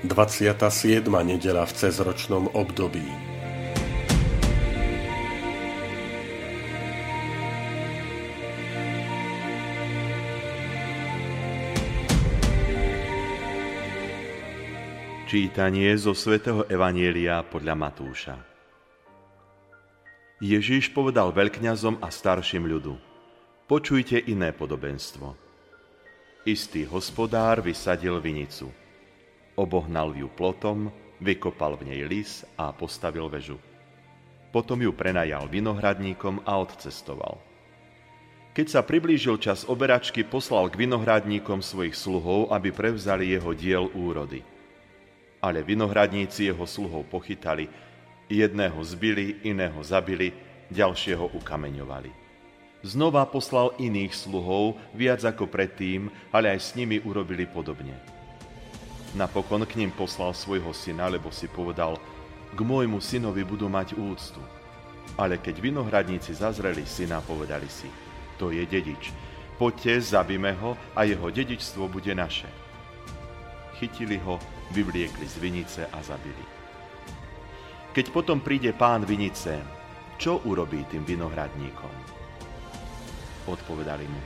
27. nedela v cezročnom období. Čítanie zo svätého Evanielia podľa Matúša. Ježíš povedal veľkňazom a starším ľudu, počujte iné podobenstvo. Istý hospodár vysadil vinicu – Obohnal ju plotom, vykopal v nej lis a postavil väžu. Potom ju prenajal vinohradníkom a odcestoval. Keď sa priblížil čas oberačky, poslal k vinohradníkom svojich sluhov, aby prevzali jeho diel úrody. Ale vinohradníci jeho sluhov pochytali, jedného zbili, iného zabili, ďalšieho ukameňovali. Znova poslal iných sluhov, viac ako predtým, ale aj s nimi urobili podobne. Napokon k ním poslal svojho syna, lebo si povedal, k môjmu synovi budú mať úctu. Ale keď vinohradníci zazreli syna, povedali si, to je dedič, poďte, zabíme ho a jeho dedičstvo bude naše. Chytili ho, vyvliekli z vinice a zabili. Keď potom príde pán vinice, čo urobí tým vinohradníkom? Odpovedali mu,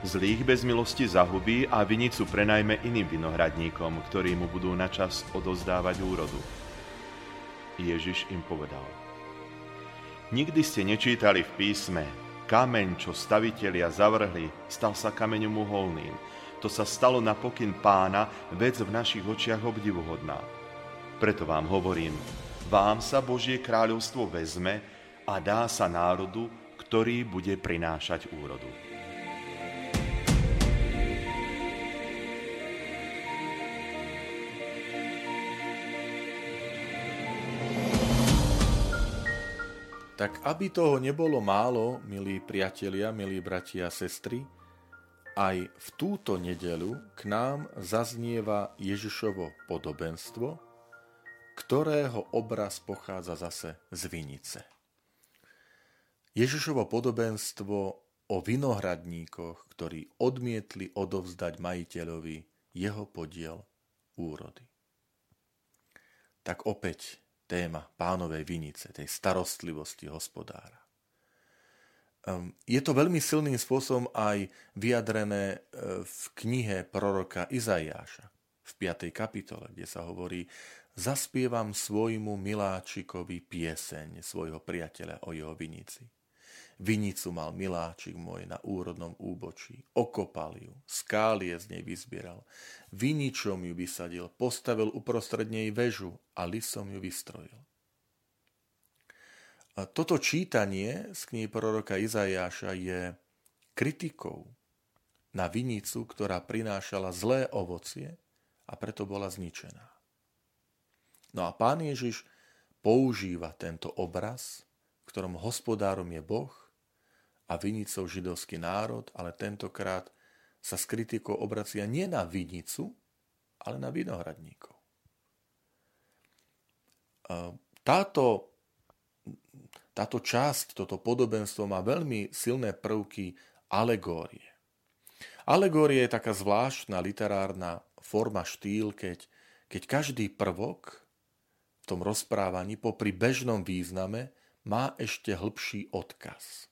Zlých bez milosti zahubí a vinicu prenajme iným vinohradníkom, ktorí mu budú načas odozdávať úrodu. Ježiš im povedal. Nikdy ste nečítali v písme, kameň, čo stavitelia zavrhli, stal sa kameňom uholným. To sa stalo na pokyn pána, vec v našich očiach obdivuhodná. Preto vám hovorím, vám sa Božie kráľovstvo vezme a dá sa národu, ktorý bude prinášať úrodu. Tak aby toho nebolo málo, milí priatelia, milí bratia a sestry, aj v túto nedelu k nám zaznieva Ježišovo podobenstvo, ktorého obraz pochádza zase z Vinice. Ježišovo podobenstvo o vinohradníkoch, ktorí odmietli odovzdať majiteľovi jeho podiel úrody. Tak opäť téma pánovej vinice, tej starostlivosti hospodára. Ehm, je to veľmi silným spôsobom aj vyjadrené e, v knihe proroka Izaiáša v 5. kapitole, kde sa hovorí Zaspievam svojmu miláčikovi pieseň svojho priateľa o jeho vinici. Vinicu mal miláčik môj na úrodnom úbočí, okopal ju, skálie z nej vyzbieral, viničom ju vysadil, postavil uprostred nej väžu a lisom ju vystrojil. A toto čítanie z knihy proroka Izajáša je kritikou na vinicu, ktorá prinášala zlé ovocie a preto bola zničená. No a pán Ježiš používa tento obraz, ktorom hospodárom je Boh a vinicou židovský národ, ale tentokrát sa s kritikou obracia nie na vinicu, ale na vinohradníkov. Táto, táto časť, toto podobenstvo má veľmi silné prvky alegórie. Alegórie je taká zvláštna literárna forma štýl, keď, keď každý prvok v tom rozprávaní popri bežnom význame má ešte hĺbší odkaz.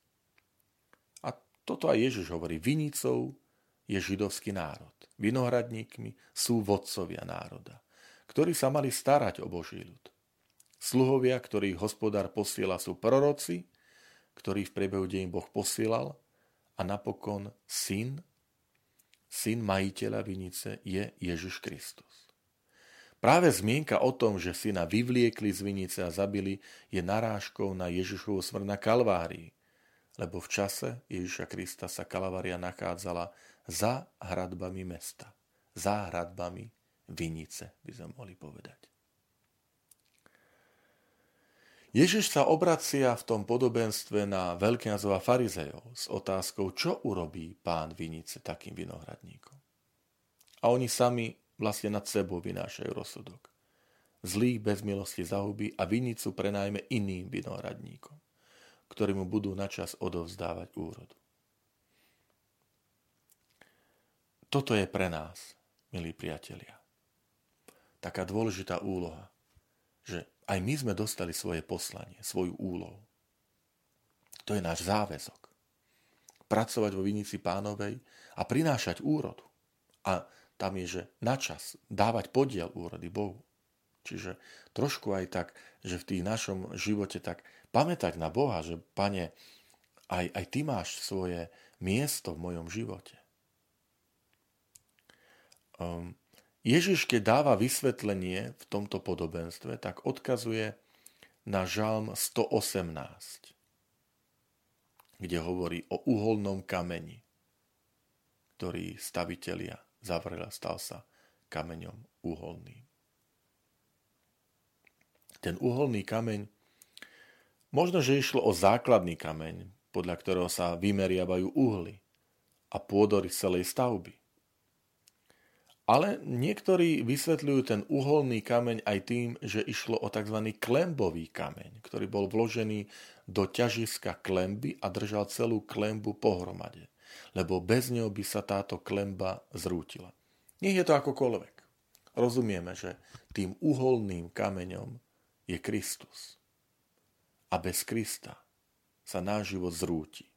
Toto aj Ježiš hovorí. Vinicou je židovský národ. Vinohradníkmi sú vodcovia národa, ktorí sa mali starať o Boží ľud. Sluhovia, ktorých hospodár posiela, sú proroci, ktorých v priebehu deň Boh posielal a napokon syn, syn majiteľa vinice je Ježiš Kristus. Práve zmienka o tom, že syna vyvliekli z vinice a zabili, je narážkou na Ježišovu smrť na Kalvárii lebo v čase Ježiša Krista sa Kalavaria nachádzala za hradbami mesta. Za hradbami Vinice, by sme mohli povedať. Ježiš sa obracia v tom podobenstve na veľkňazov a farizejov s otázkou, čo urobí pán vinice takým vinohradníkom. A oni sami vlastne nad sebou vynášajú rozsudok. Zlých bez milosti zahubí a vinicu prenajme iným vinohradníkom, ktorí mu budú načas odovzdávať úrodu. Toto je pre nás, milí priatelia, taká dôležitá úloha, že aj my sme dostali svoje poslanie, svoju úlohu. To je náš záväzok. Pracovať vo vinici pánovej a prinášať úrodu. A tam je, že načas dávať podiel úrody Bohu. Čiže trošku aj tak, že v tých našom živote tak pamätať na Boha, že pane, aj, aj ty máš svoje miesto v mojom živote. Um, Ježiš, keď dáva vysvetlenie v tomto podobenstve, tak odkazuje na žalm 118, kde hovorí o uholnom kameni, ktorý stavitelia zavrel a stal sa kameňom uholným. Ten uholný kameň, možno, že išlo o základný kameň, podľa ktorého sa vymeriavajú uhly a pôdory celej stavby. Ale niektorí vysvetľujú ten uholný kameň aj tým, že išlo o tzv. klembový kameň, ktorý bol vložený do ťažiska klemby a držal celú klembu pohromade, lebo bez neho by sa táto klemba zrútila. Nech je to akokoľvek. Rozumieme, že tým uholným kameňom je Kristus. A bez Krista sa náš život zrúti.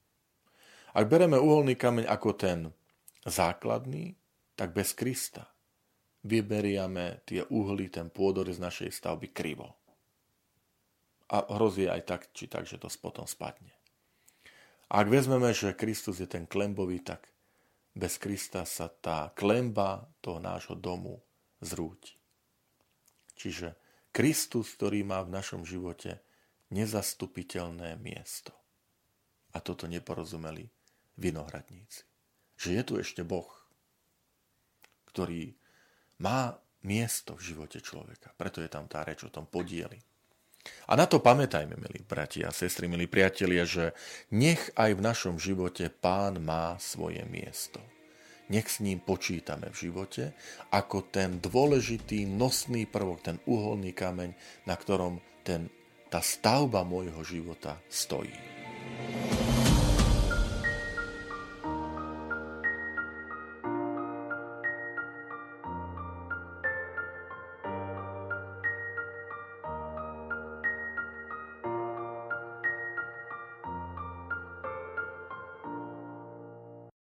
Ak bereme uholný kameň ako ten základný, tak bez Krista vyberiame tie uhly, ten pôdor z našej stavby krivo. A hrozí aj tak, či tak, že to potom spadne. A ak vezmeme, že Kristus je ten klembový, tak bez Krista sa tá klemba toho nášho domu zrúti. Čiže Kristus, ktorý má v našom živote nezastupiteľné miesto. A toto neporozumeli vinohradníci. Že je tu ešte Boh, ktorý má miesto v živote človeka. Preto je tam tá reč o tom podieli. A na to pamätajme, milí bratia a sestry, milí priatelia, že nech aj v našom živote pán má svoje miesto. Nech s ním počítame v živote ako ten dôležitý nosný prvok, ten uholný kameň, na ktorom ten, tá stavba môjho života stojí.